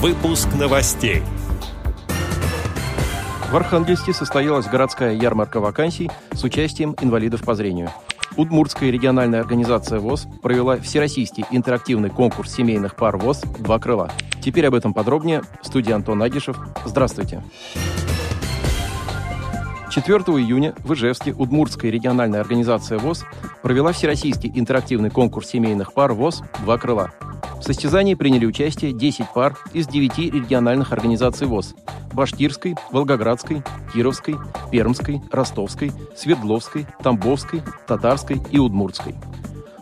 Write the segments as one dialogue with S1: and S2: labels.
S1: Выпуск новостей.
S2: В Архангельске состоялась городская ярмарка вакансий с участием инвалидов по зрению. Удмуртская региональная организация ВОЗ провела всероссийский интерактивный конкурс семейных пар ВОЗ «Два крыла». Теперь об этом подробнее. Студия Антон Агишев. Здравствуйте. 4 июня в Ижевске Удмуртская региональная организация ВОЗ провела всероссийский интерактивный конкурс семейных пар ВОЗ «Два крыла». В состязании приняли участие 10 пар из 9 региональных организаций ВОЗ – Башкирской, Волгоградской, Кировской, Пермской, Ростовской, Свердловской, Тамбовской, Татарской и Удмуртской.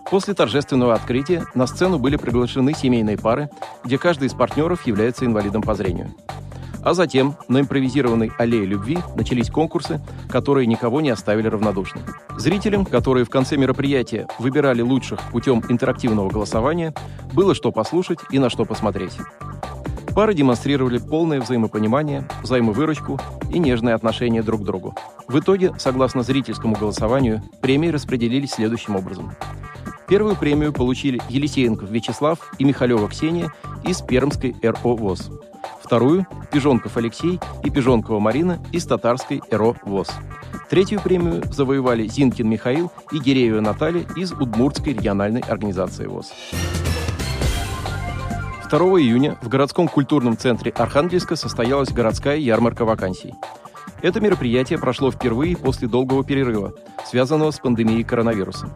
S2: После торжественного открытия на сцену были приглашены семейные пары, где каждый из партнеров является инвалидом по зрению. А затем на импровизированной аллее любви начались конкурсы, которые никого не оставили равнодушным. Зрителям, которые в конце мероприятия выбирали лучших путем интерактивного голосования, было что послушать и на что посмотреть. Пары демонстрировали полное взаимопонимание, взаимовыручку и нежное отношение друг к другу. В итоге, согласно зрительскому голосованию, премии распределились следующим образом. Первую премию получили Елисеенков Вячеслав и Михалева Ксения из Пермской РО ВОЗ. Вторую – Пижонков Алексей и Пижонкова Марина из Татарской РО ВОЗ. Третью премию завоевали Зинкин Михаил и Гиреева Наталья из Удмуртской региональной организации ВОЗ. 2 июня в городском культурном центре Архангельска состоялась городская ярмарка вакансий. Это мероприятие прошло впервые после долгого перерыва, связанного с пандемией коронавируса.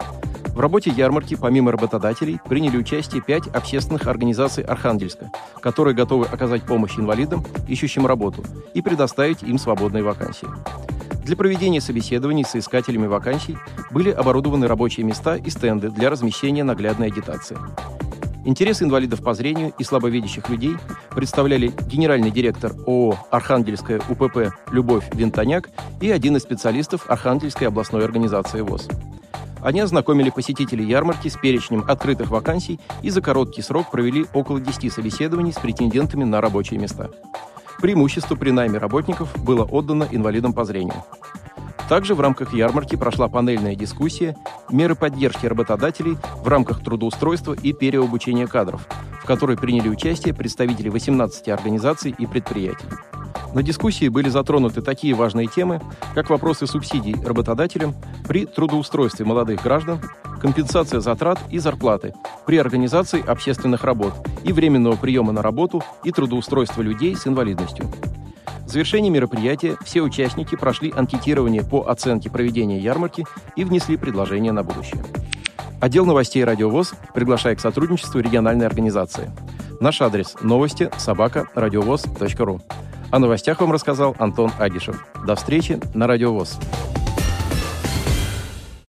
S2: В работе ярмарки, помимо работодателей, приняли участие пять общественных организаций Архангельска, которые готовы оказать помощь инвалидам, ищущим работу, и предоставить им свободные вакансии. Для проведения собеседований с искателями вакансий были оборудованы рабочие места и стенды для размещения наглядной агитации. Интерес инвалидов по зрению и слабовидящих людей представляли генеральный директор ООО «Архангельская УПП» Любовь Винтоняк и один из специалистов Архангельской областной организации ВОЗ. Они ознакомили посетителей ярмарки с перечнем открытых вакансий и за короткий срок провели около 10 собеседований с претендентами на рабочие места. Преимущество при найме работников было отдано инвалидам по зрению. Также в рамках ярмарки прошла панельная дискуссия «Меры поддержки работодателей в рамках трудоустройства и переобучения кадров», в которой приняли участие представители 18 организаций и предприятий. На дискуссии были затронуты такие важные темы, как вопросы субсидий работодателям при трудоустройстве молодых граждан, компенсация затрат и зарплаты при организации общественных работ и временного приема на работу и трудоустройства людей с инвалидностью. В завершении мероприятия все участники прошли анкетирование по оценке проведения ярмарки и внесли предложения на будущее. Отдел новостей «Радиовоз» приглашает к сотрудничеству региональной организации. Наш адрес – новости собака радиовоз.ру. О новостях вам рассказал Антон Агишев. До встречи на Радиовоз.